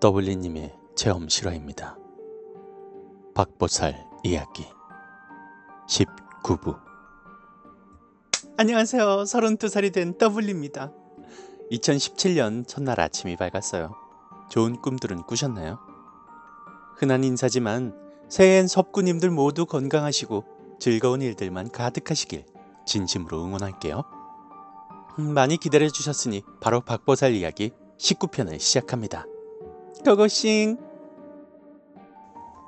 더블리님의 체험 실화입니다. 박보살 이야기 19부 안녕하세요. 32살이 된 더블리입니다. 2017년 첫날 아침이 밝았어요. 좋은 꿈들은 꾸셨나요? 흔한 인사지만 새해엔 섭구님들 모두 건강하시고 즐거운 일들만 가득하시길 진심으로 응원할게요. 음, 많이 기다려 주셨으니 바로 박보살 이야기 19편을 시작합니다. 고고싱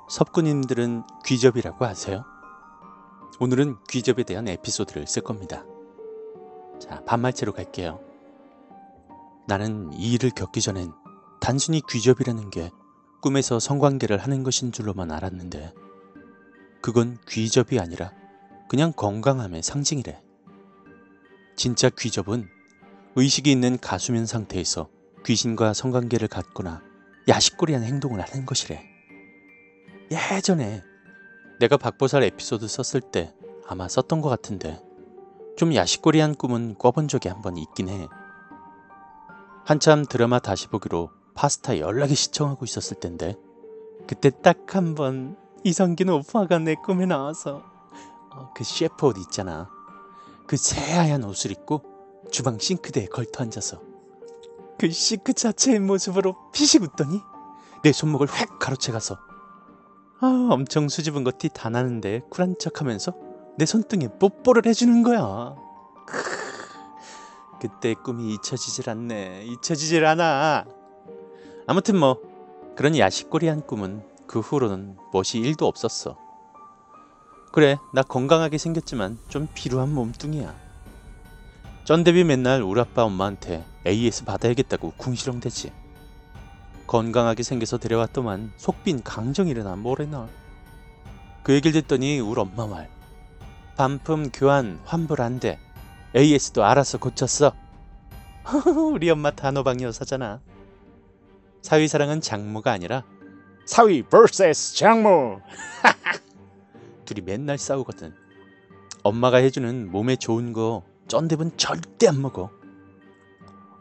섭구님들은 귀접이라고 아세요? 오늘은 귀접에 대한 에피소드를 쓸 겁니다. 자, 반말체로 갈게요. 나는 이 일을 겪기 전엔 단순히 귀접이라는 게 꿈에서 성관계를 하는 것인 줄로만 알았는데 그건 귀접이 아니라 그냥 건강함의 상징이래. 진짜 귀접은 의식이 있는 가수면 상태에서 귀신과 성관계를 갖거나 야식거리한 행동을 하는 것이래. 예전에 내가 박보살 에피소드 썼을 때 아마 썼던 것 같은데 좀 야식거리한 꿈은 꿔본 적이 한 번 있긴 해. 한참 드라마 다시 보기로 파스타 연락이 시청하고 있었을 텐데 그때 딱 한 번 이선균 오빠가 내 꿈에 나와서 어, 그 셰프 옷 있잖아. 그 새하얀 옷을 입고 주방 싱크대에 걸터 앉아서 그 시크 자체의 모습으로 피식 웃더니 내 손목을 획 가로채 가서 아 엄청 수줍은 것 티 다 나는데 쿨한 척하면서 내 손등에 뽀뽀를 해주는 거야. 크, 그때 꿈이 잊혀지질 않네. 잊혀지질 않아. 아무튼 뭐 그런 야식거리한 꿈은 그 후로는 멋이 1도 없었어. 그래 나 건강하게 생겼지만 좀 비루한 몸뚱이야. 쩐대비 맨날 우리 아빠 엄마한테 AS 받아야겠다고 궁시렁대지. 건강하게 생겨서 데려왔더만 속빈 강정이래나 뭐래나. 그 얘기를 듣더니 우리 엄마 말. 반품 교환 환불 안 돼. AS도 알아서 고쳤어. 우리 엄마 단호박 여사잖아. 사위 사랑은 장모가 아니라 사위 vs 장모. 둘이 맨날 싸우거든. 엄마가 해주는 몸에 좋은 거 쩐대분 절대 안 먹어.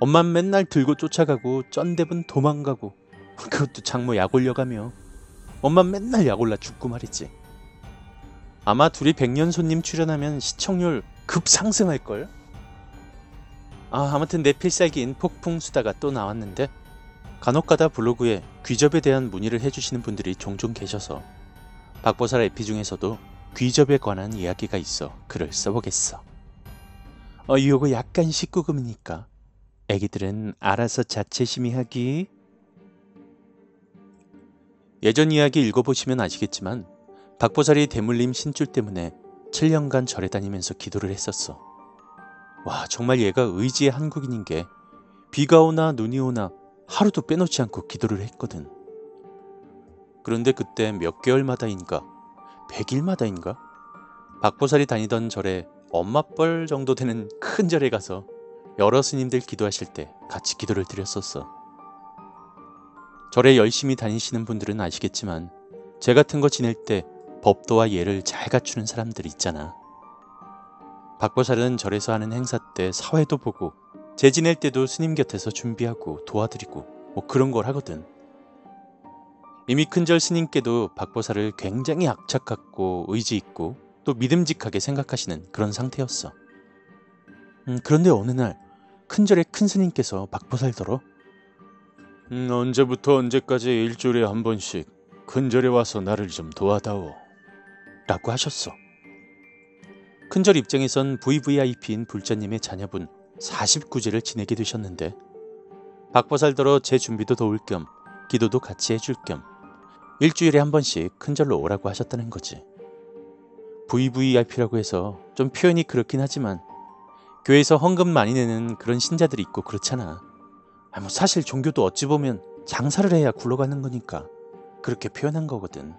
엄만 맨날 들고 쫓아가고 쩐대분 도망가고 그것도 장모 약 올려가며 엄마 맨날 약 올라 죽고 말이지. 아마 둘이 백년 손님 출연하면 시청률 급상승할걸? 아, 아무튼 내 필살기인 폭풍 수다가 또 나왔는데 간혹가다 블로그에 귀접에 대한 문의를 해주시는 분들이 종종 계셔서 박보살 에피 중에서도 귀접에 관한 이야기가 있어 글을 써보겠어. 어, 이거 약간 19금이니까 애기들은 알아서 자체 심의 하기. 예전 이야기 읽어보시면 아시겠지만 박보살이 대물림 신줄 때문에 7년간 절에 다니면서 기도를 했었어. 와 정말 얘가 의지의 한국인인 게 비가 오나 눈이 오나 하루도 빼놓지 않고 기도를 했거든. 그런데 그때 몇 개월마다인가 100일마다인가 박보살이 다니던 절에 엄마뻘 정도 되는 큰 절에 가서 여러 스님들 기도하실 때 같이 기도를 드렸었어. 절에 열심히 다니시는 분들은 아시겠지만 제 같은 거 지낼 때 법도와 예를 잘 갖추는 사람들 있잖아. 박보살은 절에서 하는 행사 때 사회도 보고 제 지낼 때도 스님 곁에서 준비하고 도와드리고 뭐 그런 걸 하거든. 이미 큰절 스님께도 박보살을 굉장히 악착 같고 의지 있고 또 믿음직하게 생각하시는 그런 상태였어. 음, 그런데 어느 날 큰절의 큰 스님께서 박보살더러 음, 언제부터 언제까지 일주일에 한 번씩 큰절에 와서 나를 좀 도와다오 라고 하셨어. 큰절 입장에선 VVIP인 불자님의 자녀분 49제를 지내게 되셨는데 박보살더러 제 준비도 도울 겸 기도도 같이 해줄 겸 일주일에 한 번씩 큰절로 오라고 하셨다는 거지. VVIP라고 해서 좀 표현이 그렇긴 하지만 교회에서 헌금 많이 내는 그런 신자들이 있고 그렇잖아. 아, 뭐 사실 종교도 어찌 보면 장사를 해야 굴러가는 거니까 그렇게 표현한 거거든.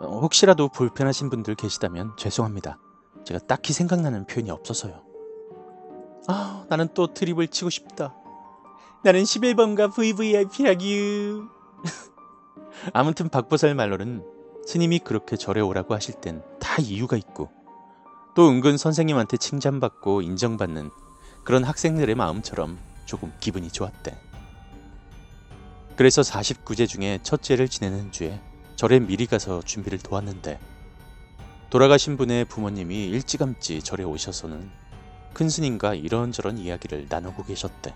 어, 혹시라도 불편하신 분들 계시다면 죄송합니다. 제가 딱히 생각나는 표현이 없어서요. 아, 나는 또 드립을 치고 싶다. 나는 11번가 VVIP라기유. 아무튼 박보살 말로는 스님이 그렇게 절에 오라고 하실 땐 다 이유가 있고 또 은근 선생님한테 칭찬받고 인정받는 그런 학생들의 마음처럼 조금 기분이 좋았대. 그래서 49제 중에 첫째를 지내는 주에 절에 미리 가서 준비를 도왔는데 돌아가신 분의 부모님이 일찌감치 절에 오셔서는 큰 스님과 이런저런 이야기를 나누고 계셨대.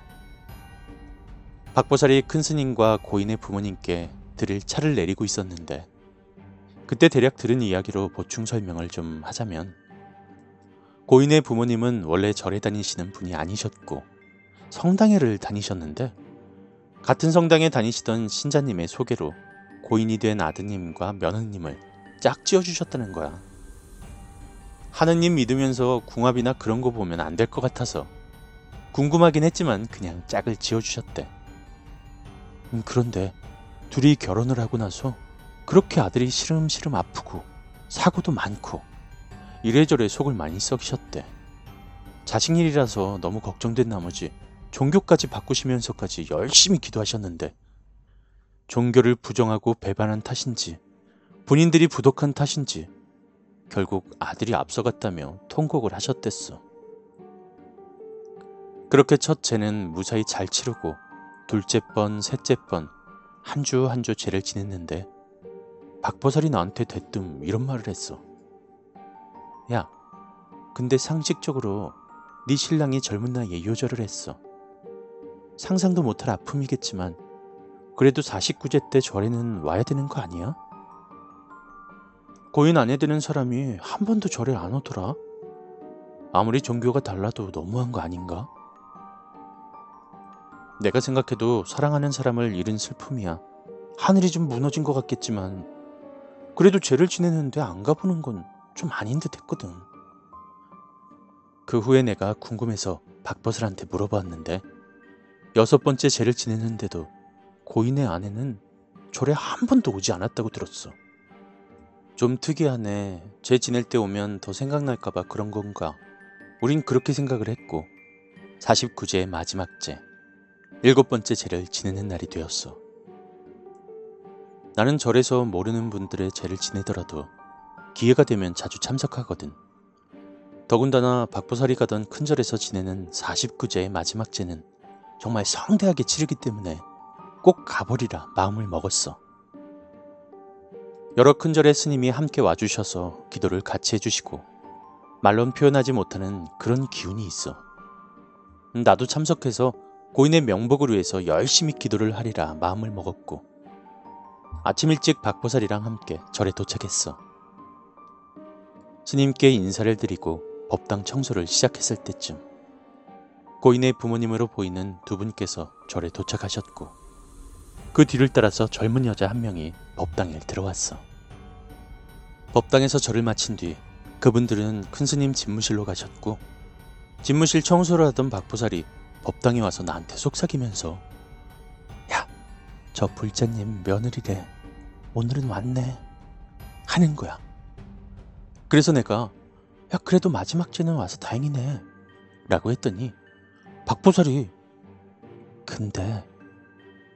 박보살이 큰 스님과 고인의 부모님께 드릴 차를 내리고 있었는데 그때 대략 들은 이야기로 보충 설명을 좀 하자면 고인의 부모님은 원래 절에 다니시는 분이 아니셨고 성당회를 다니셨는데 같은 성당에 다니시던 신자님의 소개로 고인이 된 아드님과 며느님을 짝 지어 주셨다는 거야. 하느님 믿으면서 궁합이나 그런 거 보면 안 될 것 같아서 궁금하긴 했지만 그냥 짝을 지어 주셨대. 음, 그런데 둘이 결혼을 하고 나서 그렇게 아들이 시름시름 아프고 사고도 많고 이래저래 속을 많이 썩이셨대. 자식 일이라서 너무 걱정된 나머지 종교까지 바꾸시면서까지 열심히 기도하셨는데 종교를 부정하고 배반한 탓인지 본인들이 부독한 탓인지 결국 아들이 앞서갔다며 통곡을 하셨댔어. 그렇게 첫째는 무사히 잘 치르고 둘째 번, 셋째 번 한 주 한주 죄를 지냈는데 박보살이 나한테 대뜸 이런 말을 했어. 야, 근데 상식적으로 네 신랑이 젊은 나이에 요절을 했어. 상상도 못할 아픔이겠지만 그래도 49제 때 절에는 와야 되는 거 아니야? 고인 아내 되는 사람이 한 번도 절에 안 오더라. 아무리 종교가 달라도 너무한 거 아닌가? 내가 생각해도 사랑하는 사람을 잃은 슬픔이야. 하늘이 좀 무너진 것 같겠지만 그래도 죄를 지내는데 안 가보는 건 좀 아닌 듯 했거든. 그 후에 내가 궁금해서 박버슬한테 물어봤는데 여섯 번째 죄를 지내는데도 고인의 아내는 절에 한 번도 오지 않았다고 들었어. 좀 특이하네. 죄 지낼 때 오면 더 생각날까봐 그런 건가. 우린 그렇게 생각을 했고 49제의 마지막 제, 일곱 번째 죄를 지내는 날이 되었어. 나는 절에서 모르는 분들의 죄를 지내더라도 기회가 되면 자주 참석하거든. 더군다나 박보살이 가던 큰 절에서 지내는 49제의 마지막 제는 정말 성대하게 치르기 때문에 꼭 가버리라 마음을 먹었어. 여러 큰 절의 스님이 함께 와주셔서 기도를 같이 해주시고 말론 표현하지 못하는 그런 기운이 있어. 나도 참석해서 고인의 명복을 위해서 열심히 기도를 하리라 마음을 먹었고 아침 일찍 박보살이랑 함께 절에 도착했어. 스님께 인사를 드리고 법당 청소를 시작했을 때쯤 고인의 부모님으로 보이는 두 분께서 절에 도착하셨고 그 뒤를 따라서 젊은 여자 한 명이 법당에 들어왔어. 법당에서 절을 마친 뒤 그분들은 큰 스님 집무실로 가셨고 집무실 청소를 하던 박보살이 법당에 와서 나한테 속삭이면서 야, 저 불자님 며느리래. 오늘은 왔네. 하는 거야. 그래서 내가 야 그래도 마지막 죄는 와서 다행이네 라고 했더니 박보살이 근데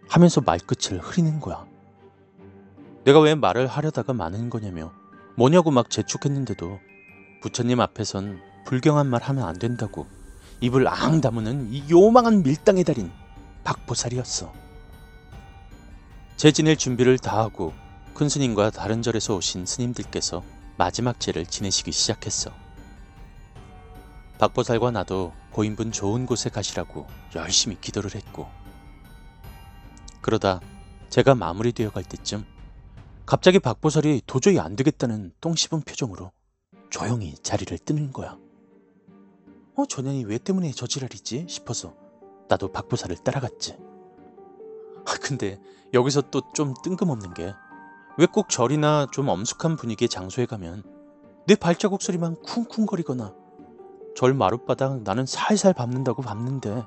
하면서 말끝을 흐리는 거야. 내가 왜 말을 하려다가 많은 거냐며 뭐냐고 막 재촉했는데도 부처님 앞에선 불경한 말 하면 안 된다고 입을 앙 다무는 이 요망한 밀당의 달인 박보살이었어. 재지낼 준비를 다 하고 큰 스님과 다른 절에서 오신 스님들께서 마지막 제를 지내시기 시작했어. 박보살과 나도 고인분 좋은 곳에 가시라고 열심히 기도를 했고 그러다 제가 마무리되어 갈 때쯤 갑자기 박보살이 도저히 안 되겠다는 똥 씹은 표정으로 조용히 자리를 뜨는 거야. 어, 저년이 왜 때문에 저지랄이지 싶어서 나도 박보살을 따라갔지. 아, 근데 여기서 또 좀 뜬금없는 게 왜 꼭 절이나 좀 엄숙한 분위기의 장소에 가면 내 발자국 소리만 쿵쿵거리거나 절 마룻바닥 나는 살살 밟는다고 밟는데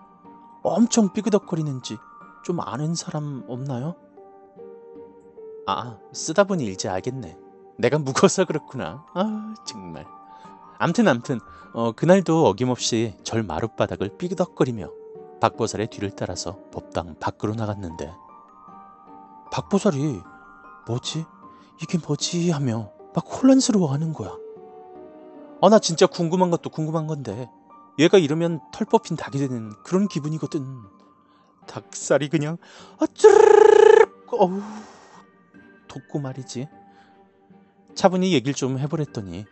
엄청 삐그덕거리는지 좀 아는 사람 없나요? 아, 쓰다 보니 이제 알겠네. 내가 묵어서 그렇구나. 아, 정말. 암튼 암튼 어, 그날도 어김없이 절 마룻바닥을 삐그덕거리며 박보살의 뒤를 따라서 법당 밖으로 나갔는데 박보살이 뭐지? 이게 뭐지? 하며 막 혼란스러워하는 거야. 아, 나 진짜 궁금한 것도 궁금한 건데 얘가 이러면 털 뽑힌 닭이 되는 그런 기분이거든. 닭살이 그냥 아 쭈르르 어우 덥고 말이지. 차분히 얘기를 좀 해보랬더니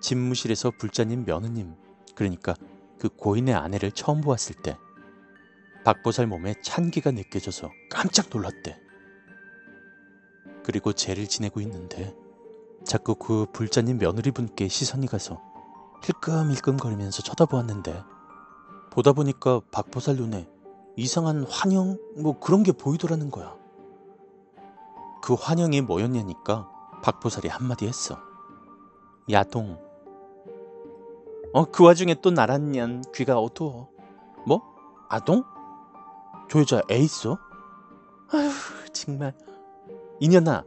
집무실에서 불자님 며느님 그러니까 그 고인의 아내를 처음 보았을 때 박보살 몸에 찬기가 느껴져서 깜짝 놀랐대. 그리고 죄를 지내고 있는데 자꾸 그 불자님 며느리분께 시선이 가서 힐끔힐끔 거리면서 쳐다보았는데 보다 보니까 박보살 눈에 이상한 환영 뭐 그런 게 보이더라는 거야. 그 환영이 뭐였냐니까 박보살이 한마디 했어. 야동. 어, 그 와중에 또 나란년 귀가 어두워. 뭐? 아동? 저 여자 애 있어? 아휴, 정말. 이 년아,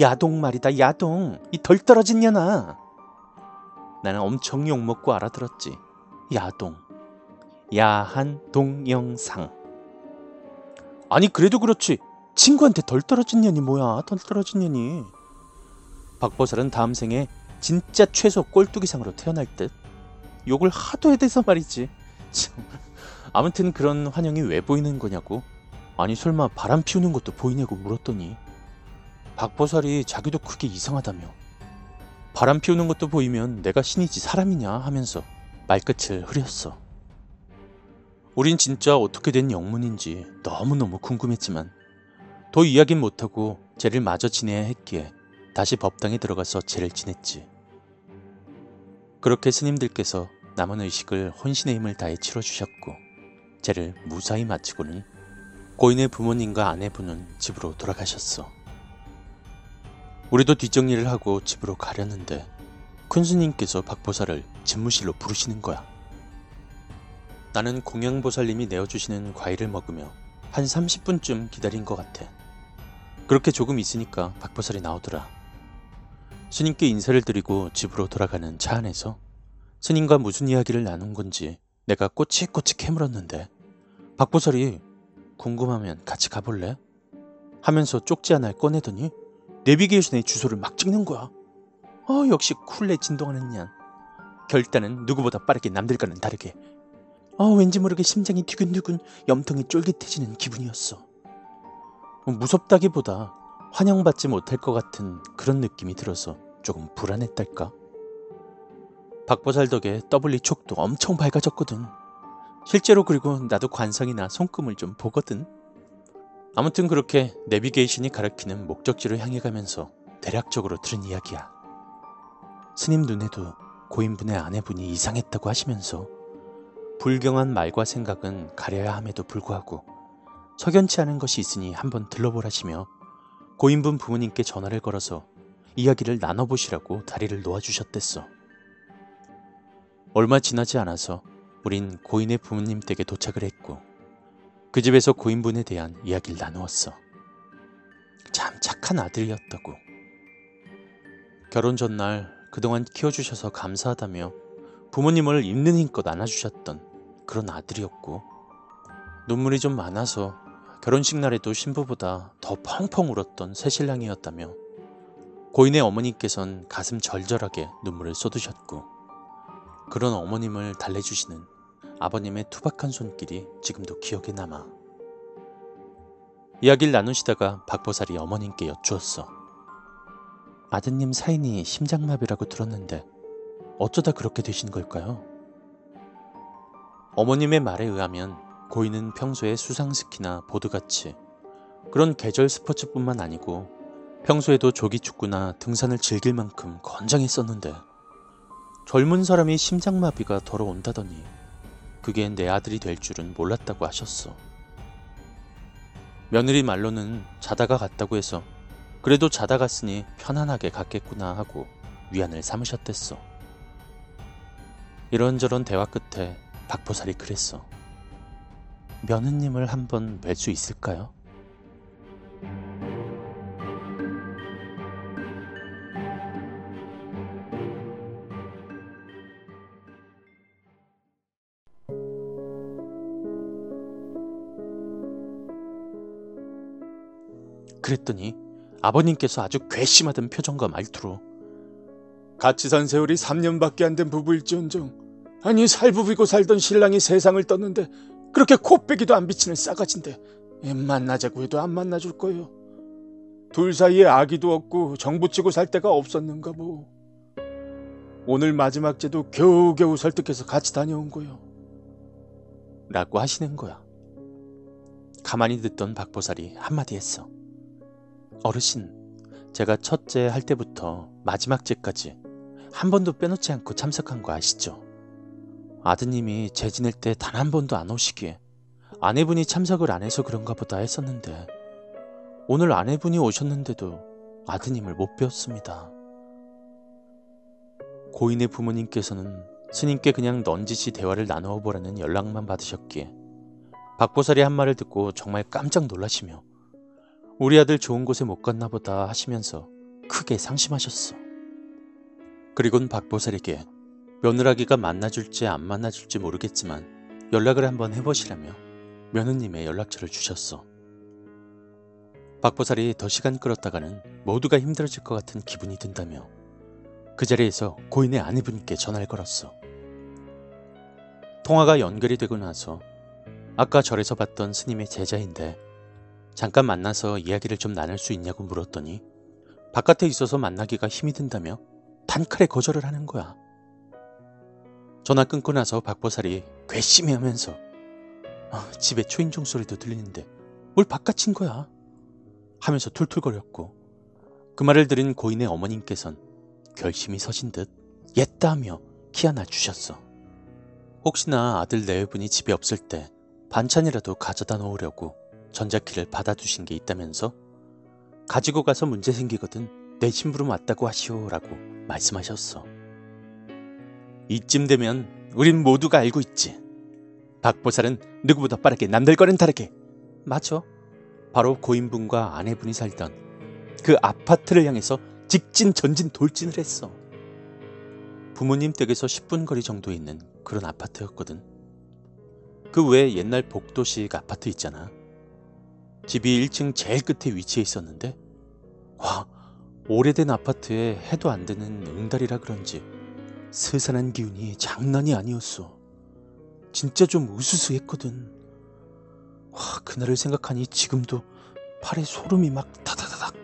야동 말이다, 야동. 이 덜 떨어진 년아. 나는 엄청 욕먹고 알아들었지. 야동. 야한 동영상. 아니, 그래도 그렇지. 친구한테 덜 떨어진 년이 뭐야, 덜 떨어진 년이. 박보살은 다음 생에 진짜 최소 꼴뚜기상으로 태어날 듯. 욕을 하도 해대서 말이지. 참. 아무튼 그런 환영이 왜 보이는 거냐고. 아니 설마 바람 피우는 것도 보이냐고 물었더니 박보살이 자기도 크게 이상하다며. 바람 피우는 것도 보이면 내가 신이지 사람이냐 하면서 말끝을 흐렸어. 우린 진짜 어떻게 된 영문인지 너무너무 궁금했지만 더 이야긴 못하고 죄를 마저 지내야 했기에 다시 법당에 들어가서 죄를 지냈지. 그렇게 스님들께서 남은 의식을 혼신의 힘을 다해 치러주셨고 죄를 무사히 마치고는 고인의 부모님과 아내분은 집으로 돌아가셨어. 우리도 뒷정리를 하고 집으로 가려는데 큰 스님께서 박보살을 집무실로 부르시는 거야. 나는 공양보살님이 내어주시는 과일을 먹으며 한 30분쯤 기다린 것 같아. 그렇게 조금 있으니까 박보살이 나오더라. 스님께 인사를 드리고 집으로 돌아가는 차 안에서 스님과 무슨 이야기를 나눈 건지 내가 꼬치꼬치 캐물었는데 박보살이 궁금하면 같이 가볼래? 하면서 쪽지 하나를 꺼내더니 내비게이션의 주소를 막 찍는 거야. 어, 역시 쿨레 진동하는 년. 결단은 누구보다 빠르게 남들과는 다르게. 어, 왠지 모르게 심장이 두근두근 염통이 쫄깃해지는 기분이었어. 어, 무섭다기보다 환영받지 못할 것 같은 그런 느낌이 들어서 조금 불안했달까? 박보살 덕에 더블리 촉도 엄청 밝아졌거든. 실제로 그리고 나도 관상이나 손금을 좀 보거든. 아무튼 그렇게 내비게이션이 가리키는 목적지를 향해 가면서 대략적으로 들은 이야기야. 스님 눈에도 고인분의 아내분이 이상했다고 하시면서 불경한 말과 생각은 가려야 함에도 불구하고 석연치 않은 것이 있으니 한번 들러보라시며 고인분 부모님께 전화를 걸어서 이야기를 나눠보시라고 다리를 놓아주셨댔어. 얼마 지나지 않아서 우린 고인의 부모님 댁에 도착을 했고 그 집에서 고인분에 대한 이야기를 나누었어. 참 착한 아들이었다고. 결혼 전날 그동안 키워주셔서 감사하다며 부모님을 있는 힘껏 안아주셨던 그런 아들이었고 눈물이 좀 많아서 결혼식 날에도 신부보다 더 펑펑 울었던 새신랑이었다며 고인의 어머니께선 가슴 절절하게 눈물을 쏟으셨고 그런 어머님을 달래주시는 아버님의 투박한 손길이 지금도 기억에 남아. 이야기를 나누시다가 박보살이 어머님께 여쭈었어. 아드님 사인이 심장마비라고 들었는데 어쩌다 그렇게 되신 걸까요? 어머님의 말에 의하면 고인은 평소에 수상스키나 보드같이 그런 계절 스포츠뿐만 아니고 평소에도 조기축구나 등산을 즐길 만큼 건장했었는데 젊은 사람이 심장마비가 덜어온다더니 그게 내 아들이 될 줄은 몰랐다고 하셨어. 며느리 말로는 자다가 갔다고 해서 그래도 자다 갔으니 편안하게 갔겠구나 하고 위안을 삼으셨댔어. 이런저런 대화 끝에 박보살이 그랬어. 며느님을 한번 뵐 수 있을까요? 그랬더니 아버님께서 아주 괘씸하던 표정과 말투로 같이 산 세월이 3년밖에 안 된 부부일지언정 아니 살부비고 살던 신랑이 세상을 떴는데 그렇게 코빼기도 안 비치는 싸가지인데 만나자고 해도 안 만나줄 거예요. 둘 사이에 아기도 없고 정붙이고 살 데가 없었는가 뭐. 오늘 마지막 제도 겨우겨우 설득해서 같이 다녀온 거요. 라고 하시는 거야. 가만히 듣던 박보살이 한마디 했어. 어르신, 제가 첫째 할 때부터 마지막 제까지 한 번도 빼놓지 않고 참석한 거 아시죠? 아드님이 재 지낼 때 단 한 번도 안 오시기에 아내분이 참석을 안 해서 그런가 보다 했었는데 오늘 아내분이 오셨는데도 아드님을 못 배웠습니다. 고인의 부모님께서는 스님께 그냥 넌지시 대화를 나누어 보라는 연락만 받으셨기에 박보살이 한 말을 듣고 정말 깜짝 놀라시며 우리 아들 좋은 곳에 못 갔나 보다 하시면서 크게 상심하셨어. 그리곤 박보살에게 며느라기가 만나줄지 안 만나줄지 모르겠지만 연락을 한번 해보시라며 며느님의 연락처를 주셨어. 박보살이 더 시간 끌었다가는 모두가 힘들어질 것 같은 기분이 든다며 그 자리에서 고인의 아내분께 전화를 걸었어. 통화가 연결이 되고 나서 아까 절에서 봤던 스님의 제자인데 잠깐 만나서 이야기를 좀 나눌 수 있냐고 물었더니 바깥에 있어서 만나기가 힘이 든다며 단칼에 거절을 하는 거야. 전화 끊고 나서 박보살이 괘씸해 하면서 어, 집에 초인종 소리도 들리는데 뭘 바깥인 거야 하면서 툴툴거렸고 그 말을 들은 고인의 어머님께선 결심이 서신 듯 옛다 하며 키 하나 주셨어. 혹시나 아들 내외분이 집에 없을 때 반찬이라도 가져다 놓으려고 전자키를 받아두신 게 있다면서 가지고 가서 문제 생기거든 내 심부름 왔다고 하시오라고 말씀하셨어. 이쯤 되면 우린 모두가 알고 있지. 박보살은 누구보다 빠르게 남들과는 다르게 맞죠? 바로 고인분과 아내분이 살던 그 아파트를 향해서 직진 전진 돌진을 했어. 부모님 댁에서 10분 거리 정도에 있는 그런 아파트였거든. 그 외에 옛날 복도식 아파트 있잖아. 집이 1층 제일 끝에 위치해 있었는데 와 오래된 아파트에 해도 안 되는 응달이라 그런지 스산한 기운이 장난이 아니었어. 진짜 좀 으스스했거든. 와 그날을 생각하니 지금도 팔에 소름이 막 다다다닥.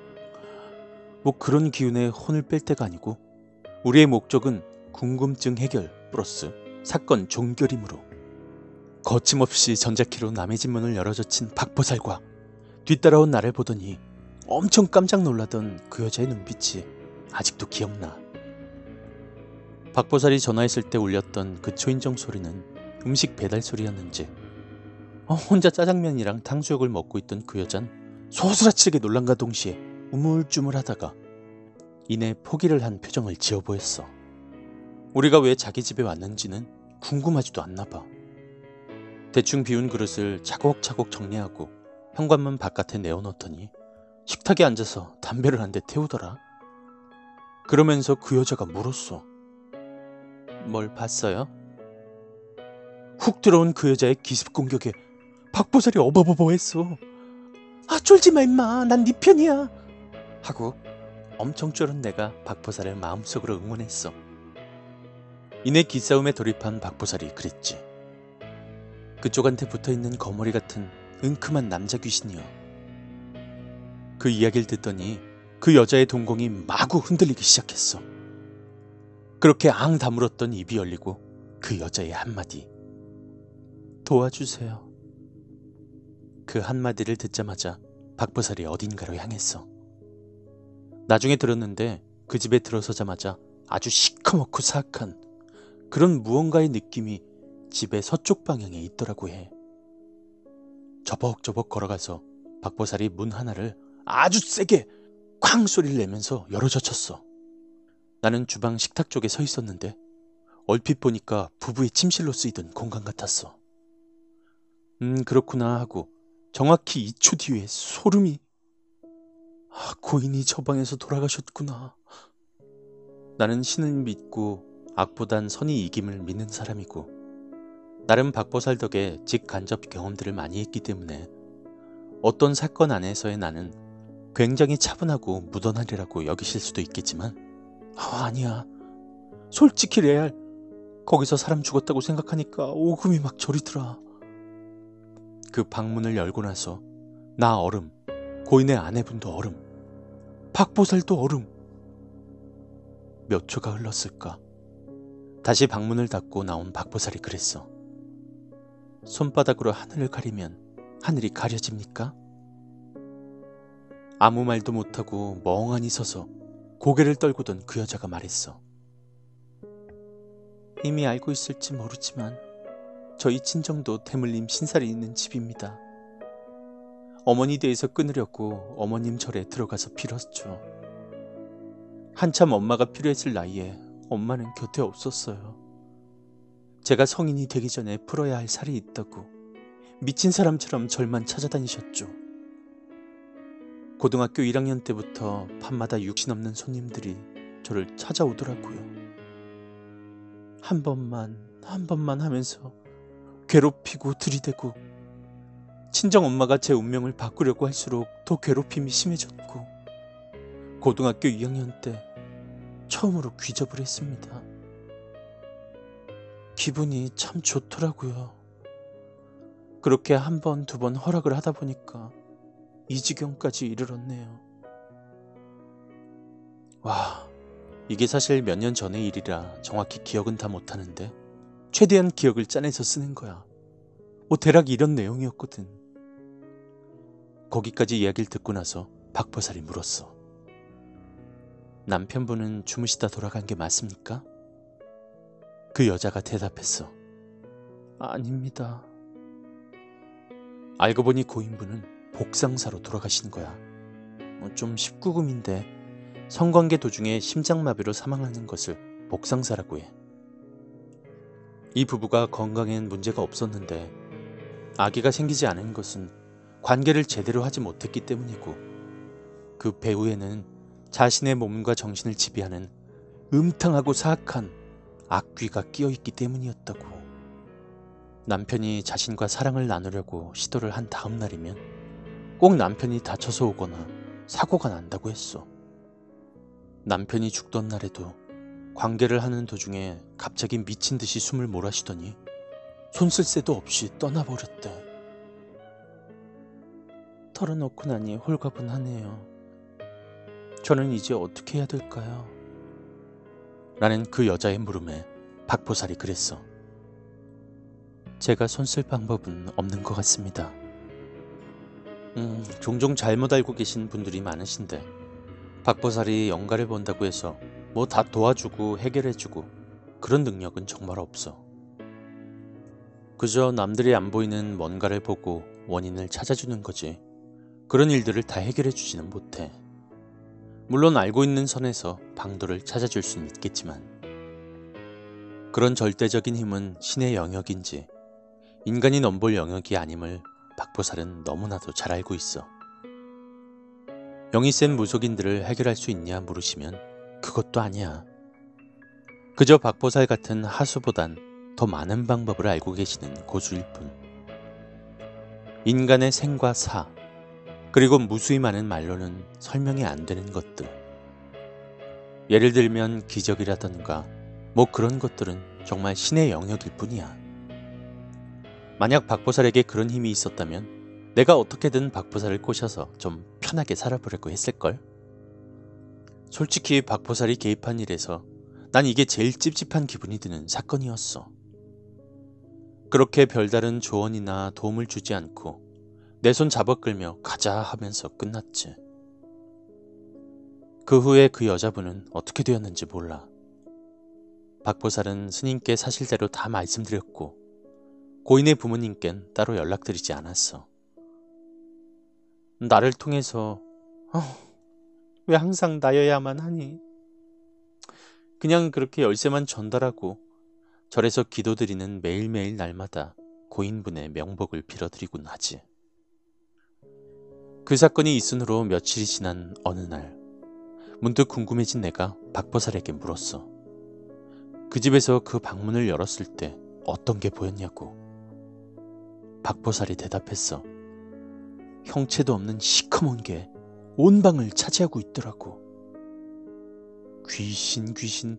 뭐 그런 기운에 혼을 뺄 때가 아니고 우리의 목적은 궁금증 해결 플러스 사건 종결이므로 거침없이 전자키로 남의 집 문을 열어젖힌 박보살과 뒤따라온 나를 보더니 엄청 깜짝 놀라던 그 여자의 눈빛이 아직도 기억나. 박보살이 전화했을 때 울렸던 그 초인종 소리는 음식 배달 소리였는지 어, 혼자 짜장면이랑 탕수육을 먹고 있던 그 여잔 소스라치게 놀란과 동시에 우물쭈물하다가 이내 포기를 한 표정을 지어 보였어. 우리가 왜 자기 집에 왔는지는 궁금하지도 않나 봐. 대충 비운 그릇을 차곡차곡 정리하고 현관문 바깥에 내어놓더니 식탁에 앉아서 담배를 한 대 태우더라. 그러면서 그 여자가 물었어. 뭘 봤어요? 훅 들어온 그 여자의 기습 공격에 박보살이 어버버버했어. 아 쫄지 마 임마 난 네 편이야 하고 엄청 쫄은 내가 박보살을 마음속으로 응원했어. 이내 기싸움에 돌입한 박보살이 그랬지. 그쪽한테 붙어있는 거머리 같은 은큼한 남자 귀신이여. 그 이야기를 듣더니 그 여자의 동공이 마구 흔들리기 시작했어. 그렇게 앙 다물었던 입이 열리고 그 여자의 한마디. 도와주세요. 그 한마디를 듣자마자 박보살이 어딘가로 향했어. 나중에 들었는데 그 집에 들어서자마자 아주 시커멓고 사악한 그런 무언가의 느낌이 집의 서쪽 방향에 있더라고 해. 저벅저벅 걸어가서 박보살이 문 하나를 아주 세게 쾅 소리를 내면서 열어젖혔어. 나는 주방 식탁 쪽에 서 있었는데 얼핏 보니까 부부의 침실로 쓰이던 공간 같았어. 음, 그렇구나 하고 정확히 2초 뒤에 소름이 아, 고인이 저 방에서 돌아가셨구나. 나는 신을 믿고 악보단 선이 이김을 믿는 사람이고 나름 박보살 덕에 직간접 경험들을 많이 했기 때문에 어떤 사건 안에서의 나는 굉장히 차분하고 무던하리라고 여기실 수도 있겠지만 아, 아니야. 솔직히 레알 거기서 사람 죽었다고 생각하니까 오금이 막 저리더라. 그 방문을 열고 나서 나 얼음, 고인의 아내분도 얼음, 박보살도 얼음. 몇 초가 흘렀을까? 다시 방문을 닫고 나온 박보살이 그랬어. 손바닥으로 하늘을 가리면 하늘이 가려집니까? 아무 말도 못하고 멍하니 서서 고개를 떨구던 그 여자가 말했어. 이미 알고 있을지 모르지만 저희 친정도 대물림 신살이 있는 집입니다. 어머니 대에서 끊으려고 어머님 절에 들어가서 빌었죠. 한참 엄마가 필요했을 나이에 엄마는 곁에 없었어요. 제가 성인이 되기 전에 풀어야 할 살이 있다고 미친 사람처럼 절만 찾아다니셨죠. 고등학교 1학년 때부터 밤마다 육신 없는 손님들이 저를 찾아오더라고요. 한 번만, 한 번만 하면서 괴롭히고 들이대고 친정 엄마가 제 운명을 바꾸려고 할수록 더 괴롭힘이 심해졌고 고등학교 2학년 때 처음으로 귀접을 했습니다. 기분이 참 좋더라고요. 그렇게 한 번, 두 번 허락을 하다 보니까 이 지경까지 이르렀네요. 와, 이게 사실 몇 년 전의 일이라 정확히 기억은 다 못하는데 최대한 기억을 짜내서 쓰는 거야. 뭐 대략 이런 내용이었거든. 거기까지 이야기를 듣고 나서 박보살이 물었어. 남편분은 주무시다 돌아간 게 맞습니까? 그 여자가 대답했어. 아닙니다. 알고 보니 고인분은 복상사로 돌아가신 거야. 어, 좀 19금인데 성관계 도중에 심장마비로 사망하는 것을 복상사라고 해. 이 부부가 건강엔 문제가 없었는데 아기가 생기지 않은 것은 관계를 제대로 하지 못했기 때문이고 그 배후에는 자신의 몸과 정신을 지배하는 음탕하고 사악한 악귀가 끼어 있기 때문이었다고. 남편이 자신과 사랑을 나누려고 시도를 한 다음 날이면 꼭 남편이 다쳐서 오거나 사고가 난다고 했어. 남편이 죽던 날에도 관계를 하는 도중에 갑자기 미친 듯이 숨을 몰아쉬더니 손쓸 새도 없이 떠나버렸대. 털어놓고 나니 홀가분하네요. 저는 이제 어떻게 해야 될까요? 라는 그 여자의 물음에 박보살이 그랬어. 제가 손 쓸 방법은 없는 것 같습니다. 음, 종종 잘못 알고 계신 분들이 많으신데 박보살이 영가를 본다고 해서 뭐 다 도와주고 해결해주고 그런 능력은 정말 없어. 그저 남들이 안 보이는 뭔가를 보고 원인을 찾아주는 거지. 그런 일들을 다 해결해주지는 못해. 물론 알고 있는 선에서 방도를 찾아줄 수는 있겠지만 그런 절대적인 힘은 신의 영역인지 인간이 넘볼 영역이 아님을 박보살은 너무나도 잘 알고 있어. 영이 센 무속인들을 해결할 수 있냐 물으시면 그것도 아니야. 그저 박보살 같은 하수보단 더 많은 방법을 알고 계시는 고수일 뿐. 인간의 생과 사, 그리고 무수히 많은 말로는 설명이 안 되는 것들. 예를 들면 기적이라던가 뭐 그런 것들은 정말 신의 영역일 뿐이야. 만약 박보살에게 그런 힘이 있었다면 내가 어떻게든 박보살을 꼬셔서 좀 편하게 살아보려고 했을걸? 솔직히 박보살이 개입한 일에서 난 이게 제일 찝찝한 기분이 드는 사건이었어. 그렇게 별다른 조언이나 도움을 주지 않고 내 손 잡아 끌며 가자 하면서 끝났지. 그 후에 그 여자분은 어떻게 되었는지 몰라. 박보살은 스님께 사실대로 다 말씀드렸고 고인의 부모님께는 따로 연락드리지 않았어. 나를 통해서 어, 왜 항상 나여야만 하니? 그냥 그렇게 열쇠만 전달하고 절에서 기도드리는 매일매일 날마다 고인분의 명복을 빌어드리곤 하지. 그 사건이 있은 후로 며칠이 지난 어느 날 문득 궁금해진 내가 박보살에게 물었어. 그 집에서 그 방문을 열었을 때 어떤 게 보였냐고. 박보살이 대답했어. 형체도 없는 시커먼 게 온 방을 차지하고 있더라고. 귀신, 귀신.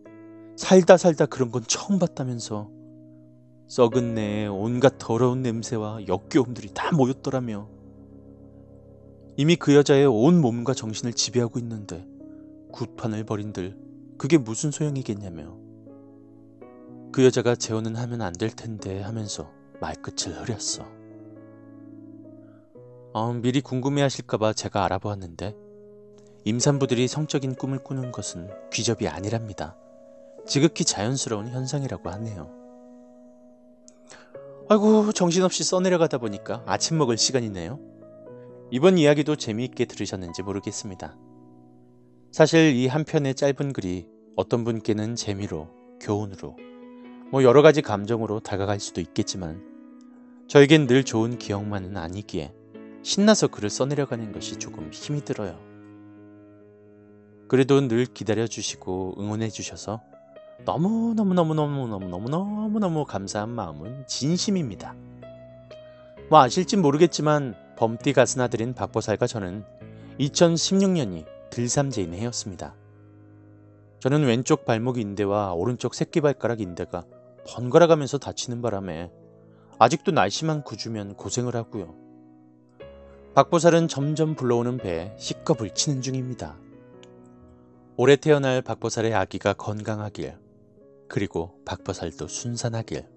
살다 살다 그런 건 처음 봤다면서. 썩은 내에 온갖 더러운 냄새와 역겨움들이 다 모였더라며. 이미 그 여자의 온 몸과 정신을 지배하고 있는데 굿판을 벌인들 그게 무슨 소용이겠냐며. 그 여자가 재혼은 하면 안 될 텐데 하면서 말끝을 흐렸어. 어, 미리 궁금해하실까봐 제가 알아보았는데 임산부들이 성적인 꿈을 꾸는 것은 귀접이 아니랍니다. 지극히 자연스러운 현상이라고 하네요. 아이고 정신없이 써내려가다 보니까 아침 먹을 시간이네요. 이번 이야기도 재미있게 들으셨는지 모르겠습니다. 사실 이 한 편의 짧은 글이 어떤 분께는 재미로, 교훈으로, 뭐 여러 가지 감정으로 다가갈 수도 있겠지만 저에겐 늘 좋은 기억만은 아니기에 신나서 글을 써내려가는 것이 조금 힘이 들어요. 그래도 늘 기다려주시고 응원해주셔서 너무너무너무너무너무너무너무너무 감사한 마음은 진심입니다. 뭐 아실진 모르겠지만 범띠 가 스나들인 박보살과 저는 2016년이 들삼재인 해였습니다. 저는 왼쪽 발목 인대와 오른쪽 새끼발가락 인대가 번갈아 가면서 다치는 바람에 아직도 날씨만 구주면 고생을 하고요. 박보살은 점점 불러오는 배에 시겁을 치는 중입니다. 올해 태어날 박보살의 아기가 건강하길, 그리고 박보살도 순산하길.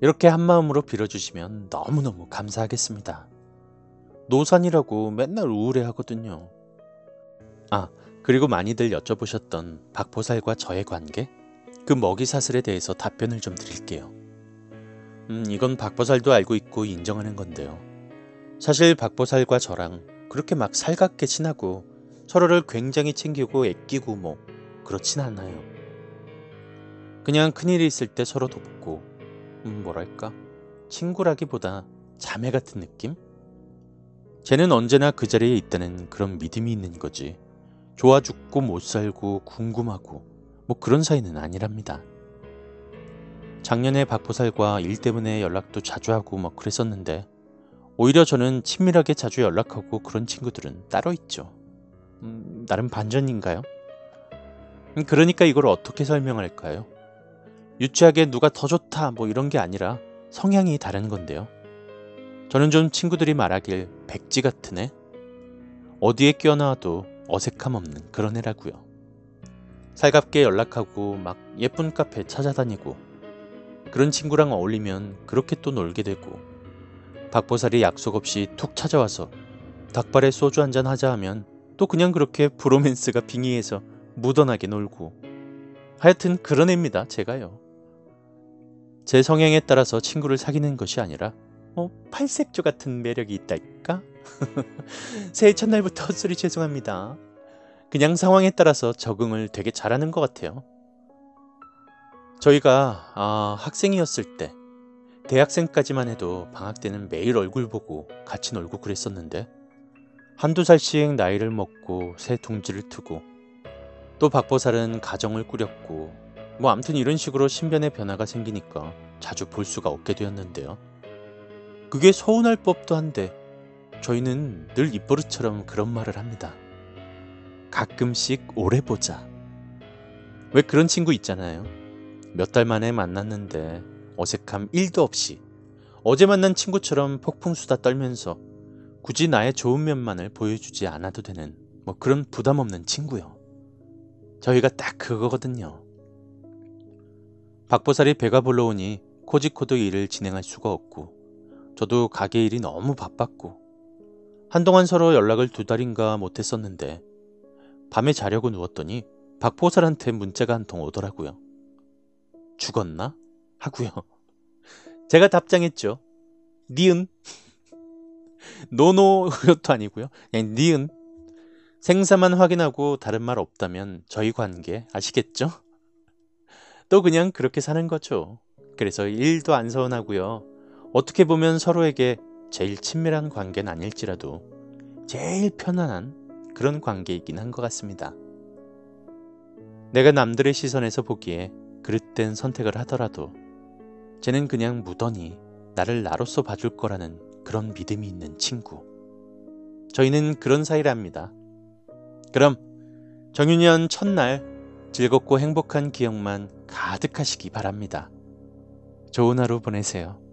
이렇게 한마음으로 빌어주시면 너무너무 감사하겠습니다. 노산이라고 맨날 우울해 하거든요. 아, 그리고 많이들 여쭤보셨던 박보살과 저의 관계? 그 먹이 사슬에 대해서 답변을 좀 드릴게요. 음, 이건 박보살도 알고 있고 인정하는 건데요. 사실 박보살과 저랑 그렇게 막 살갑게 친하고 서로를 굉장히 챙기고 애끼고 뭐 그렇진 않아요. 그냥 큰일이 있을 때 서로 돕고 음, 뭐랄까 친구라기보다 자매 같은 느낌? 쟤는 언제나 그 자리에 있다는 그런 믿음이 있는 거지. 좋아 죽고 못 살고 궁금하고 뭐 그런 사이는 아니랍니다. 작년에 박보살과 일 때문에 연락도 자주 하고 뭐 그랬었는데 오히려 저는 친밀하게 자주 연락하고 그런 친구들은 따로 있죠. 음, 나름 반전인가요? 음, 그러니까 이걸 어떻게 설명할까요? 유치하게 누가 더 좋다 뭐 이런 게 아니라 성향이 다른 건데요. 저는 좀 친구들이 말하길 백지 같은 애? 어디에 껴나와도 어색함 없는 그런 애라고요. 살갑게 연락하고 막 예쁜 카페 찾아다니고 그런 친구랑 어울리면 그렇게 또 놀게 되고 박보살이 약속 없이 툭 찾아와서 닭발에 소주 한잔 하자 하면 또 그냥 그렇게 브로맨스가 빙의해서 묻어나게 놀고 하여튼 그런 애입니다 제가요. 제 성향에 따라서 친구를 사귀는 것이 아니라 어, 팔색조 같은 매력이 있달까? 새해 첫날부터 헛소리 죄송합니다. 그냥 상황에 따라서 적응을 되게 잘하는 것 같아요. 저희가 아, 학생이었을 때 대학생까지만 해도 방학 때는 매일 얼굴 보고 같이 놀고 그랬었는데 한두 살씩 나이를 먹고 새 둥지를 트고 또 박보살은 가정을 꾸렸고 뭐 암튼 이런 식으로 신변의 변화가 생기니까 자주 볼 수가 없게 되었는데요. 그게 서운할 법도 한데 저희는 늘 입버릇처럼 그런 말을 합니다. 가끔씩 오래 보자. 왜 그런 친구 있잖아요. 몇 달 만에 만났는데 어색함 1도 없이 어제 만난 친구처럼 폭풍수다 떨면서 굳이 나의 좋은 면만을 보여주지 않아도 되는 뭐 그런 부담 없는 친구요. 저희가 딱 그거거든요. 박보살이 배가 불러오니 코지코도 일을 진행할 수가 없고 저도 가게 일이 너무 바빴고 한동안 서로 연락을 두 달인가 못했었는데 밤에 자려고 누웠더니 박보살한테 문자가 한 통 오더라고요. 죽었나? 하고요. 제가 답장했죠. 니은. 노노도 아니고요. 그냥 니은. 생사만 확인하고 다른 말 없다면 저희 관계 아시겠죠? 또 그냥 그렇게 사는 거죠. 그래서 일도 안 서운하고요. 어떻게 보면 서로에게 제일 친밀한 관계는 아닐지라도 제일 편안한 그런 관계이긴 한 것 같습니다. 내가 남들의 시선에서 보기에 그릇된 선택을 하더라도 쟤는 그냥 무던히 나를 나로서 봐줄 거라는 그런 믿음이 있는 친구. 저희는 그런 사이랍니다. 그럼 정유년 첫날 즐겁고 행복한 기억만 가득하시기 바랍니다. 좋은 하루 보내세요.